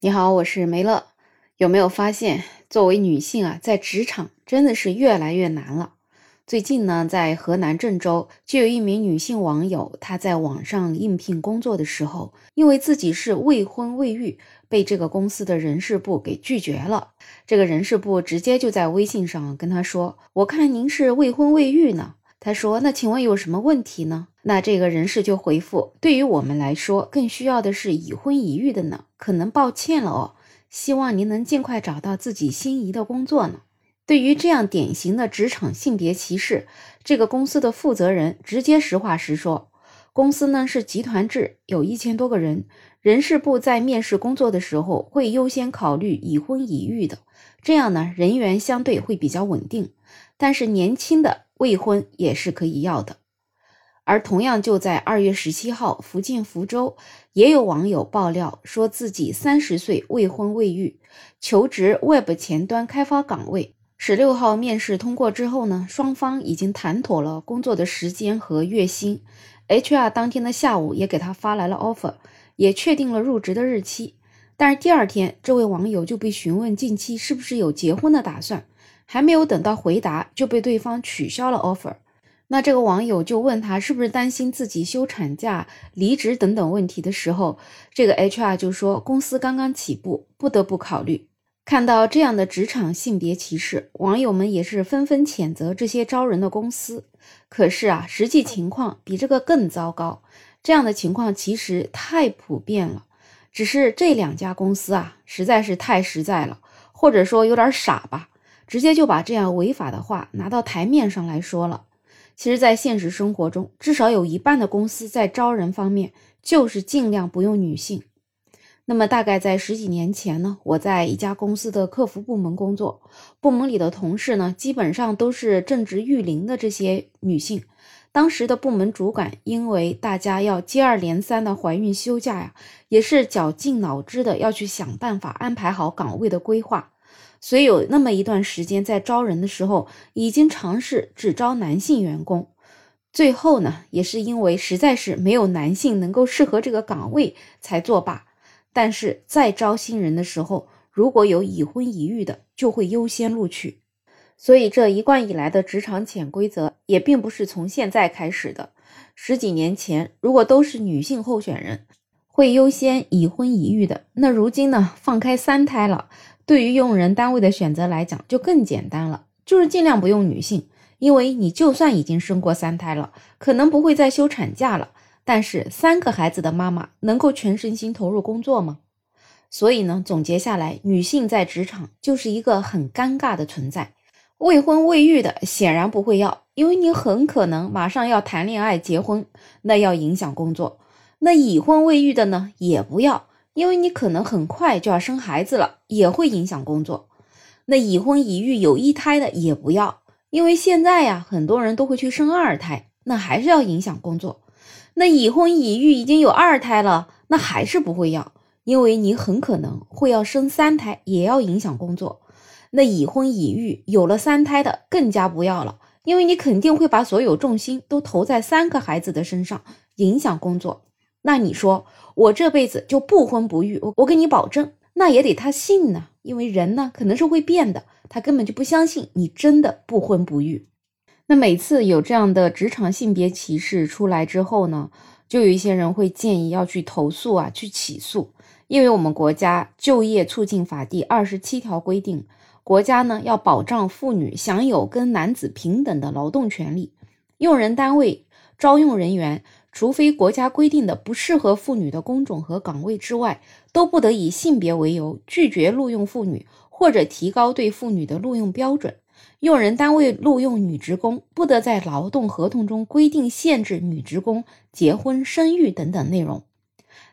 你好，我是梅乐。有没有发现，作为女性啊，在职场真的是越来越难了？最近呢，在河南郑州就有一名女性网友，她在网上应聘工作的时候，因为自己是未婚未育，被这个公司的人事部给拒绝了。这个人事部直接就在微信上跟她说：“我看您是未婚未育呢。”他说：“那请问有什么问题呢？”那这个人事就回复：“对于我们来说，更需要的是已婚已育的呢，可能抱歉了哦。”希望您能尽快找到自己心仪的工作呢。对于这样典型的职场性别歧视，这个公司的负责人直接实话实说：公司呢是集团制，有一千多个人，人事部在面试工作的时候会优先考虑已婚已育的，这样呢人员相对会比较稳定。但是年轻的未婚也是可以要的。而同样就在二月十七号，福建福州也有网友爆料说自己三十岁未婚未育，求职 Web 前端开发岗位。十六号面试通过之后呢，双方已经谈妥了工作的时间和月薪，HR 当天的下午也给他发来了 offer，也确定了入职的日期。但是第二天，这位网友就被询问近期是不是有结婚的打算，还没有等到回答，就被对方取消了 offer。那这个网友就问他是不是担心自己休产假、离职等等问题的时候，这个 HR 就说公司刚刚起步，不得不考虑。看到这样的职场性别歧视，网友们也是纷纷谴责这些招人的公司。可是啊，实际情况比这个更糟糕。这样的情况其实太普遍了，只是这两家公司啊，实在是太实在了，或者说有点傻吧，直接就把这样违法的话拿到台面上来说了。其实，在现实生活中，至少有一半的公司在招人方面就是尽量不用女性。那么，大概在十几年前呢，我在一家公司的客服部门工作，部门里的同事呢，基本上都是正值育龄的这些女性。当时的部门主管因为大家要接二连三的怀孕休假呀，也是绞尽脑汁的要去想办法安排好岗位的规划。所以有那么一段时间，在招人的时候，已经尝试只招男性员工，最后呢，也是因为实在是没有男性能够适合这个岗位才作罢。但是在招新人的时候，如果有已婚已育的，就会优先录取。所以这一贯以来的职场潜规则，也并不是从现在开始的。十几年前，如果都是女性候选人，会优先已婚已育的，那如今呢，放开三胎了。对于用人单位的选择来讲，就更简单了，就是尽量不用女性，因为你就算已经生过三胎了，可能不会再休产假了，但是三个孩子的妈妈能够全身心投入工作吗？所以呢，总结下来，女性在职场就是一个很尴尬的存在。未婚未育的显然不会要，因为你很可能马上要谈恋爱结婚，那要影响工作。那已婚未育的呢，也不要。因为你可能很快就要生孩子了，也会影响工作。那已婚已育有一胎的也不要，因为现在呀，很多人都会去生二胎，那还是要影响工作。那已婚已育已经有二胎了，那还是不会要，因为你很可能会要生三胎，也要影响工作。那已婚已育有了三胎的更加不要了，因为你肯定会把所有重心都投在三个孩子的身上，影响工作。那你说我这辈子就不婚不育，我我给你保证，那也得他信呢，因为人呢可能是会变的，他根本就不相信你真的不婚不育。那每次有这样的职场性别歧视出来之后呢，就有一些人会建议要去投诉啊，去起诉，因为我们国家就业促进法第二十七条规定，国家呢要保障妇女享有跟男子平等的劳动权利，用人单位招用人员。除非国家规定的不适合妇女的工种和岗位之外，都不得以性别为由拒绝录用妇女，或者提高对妇女的录用标准。用人单位录用女职工，不得在劳动合同中规定限制女职工结婚、生育等等内容。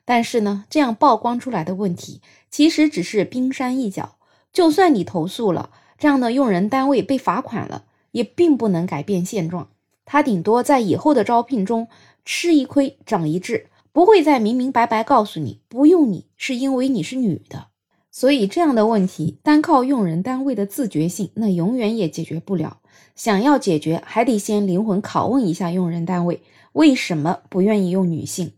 但是呢，这样曝光出来的问题，其实只是冰山一角。就算你投诉了，这样的用人单位被罚款了，也并不能改变现状。他顶多在以后的招聘中。吃一亏长一智，不会再明明白白告诉你不用你是因为你是女的，所以这样的问题单靠用人单位的自觉性，那永远也解决不了。想要解决，还得先灵魂拷问一下用人单位为什么不愿意用女性。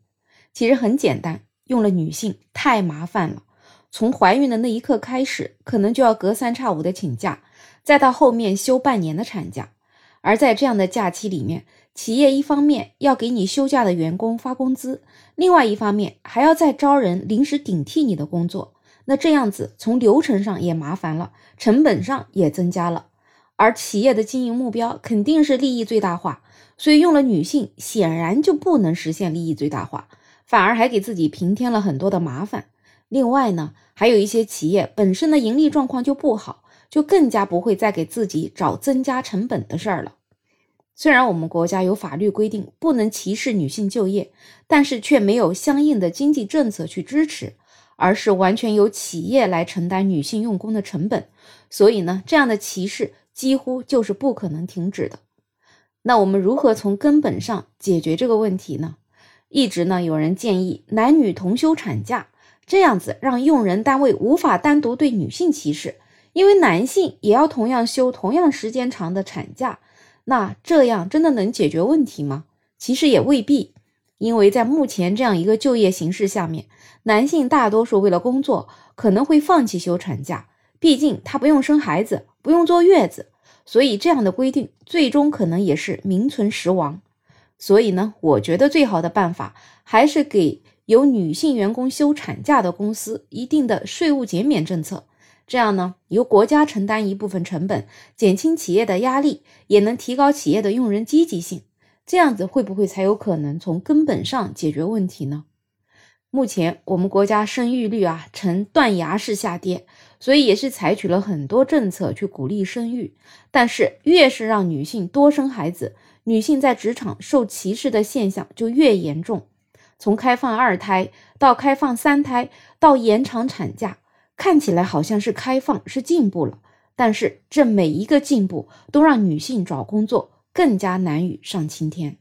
其实很简单，用了女性太麻烦了。从怀孕的那一刻开始，可能就要隔三差五的请假，再到后面休半年的产假。而在这样的假期里面，企业一方面要给你休假的员工发工资，另外一方面还要再招人临时顶替你的工作。那这样子从流程上也麻烦了，成本上也增加了。而企业的经营目标肯定是利益最大化，所以用了女性显然就不能实现利益最大化，反而还给自己平添了很多的麻烦。另外呢，还有一些企业本身的盈利状况就不好，就更加不会再给自己找增加成本的事儿了。虽然我们国家有法律规定不能歧视女性就业，但是却没有相应的经济政策去支持，而是完全由企业来承担女性用工的成本。所以呢，这样的歧视几乎就是不可能停止的。那我们如何从根本上解决这个问题呢？一直呢，有人建议男女同休产假，这样子让用人单位无法单独对女性歧视，因为男性也要同样休同样时间长的产假。那这样真的能解决问题吗？其实也未必，因为在目前这样一个就业形势下面，男性大多数为了工作可能会放弃休产假，毕竟他不用生孩子，不用坐月子，所以这样的规定最终可能也是名存实亡。所以呢，我觉得最好的办法还是给有女性员工休产假的公司一定的税务减免政策。这样呢，由国家承担一部分成本，减轻企业的压力，也能提高企业的用人积极性。这样子会不会才有可能从根本上解决问题呢？目前我们国家生育率啊呈断崖式下跌，所以也是采取了很多政策去鼓励生育。但是越是让女性多生孩子，女性在职场受歧视的现象就越严重。从开放二胎到开放三胎，到延长产假。看起来好像是开放是进步了，但是这每一个进步都让女性找工作更加难于上青天。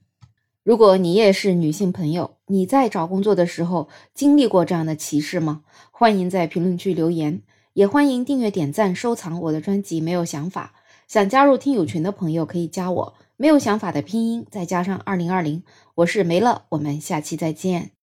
如果你也是女性朋友，你在找工作的时候经历过这样的歧视吗？欢迎在评论区留言，也欢迎订阅、点赞、收藏我的专辑。没有想法，想加入听友群的朋友可以加我。没有想法的拼音再加上二零二零，我是梅乐，我们下期再见。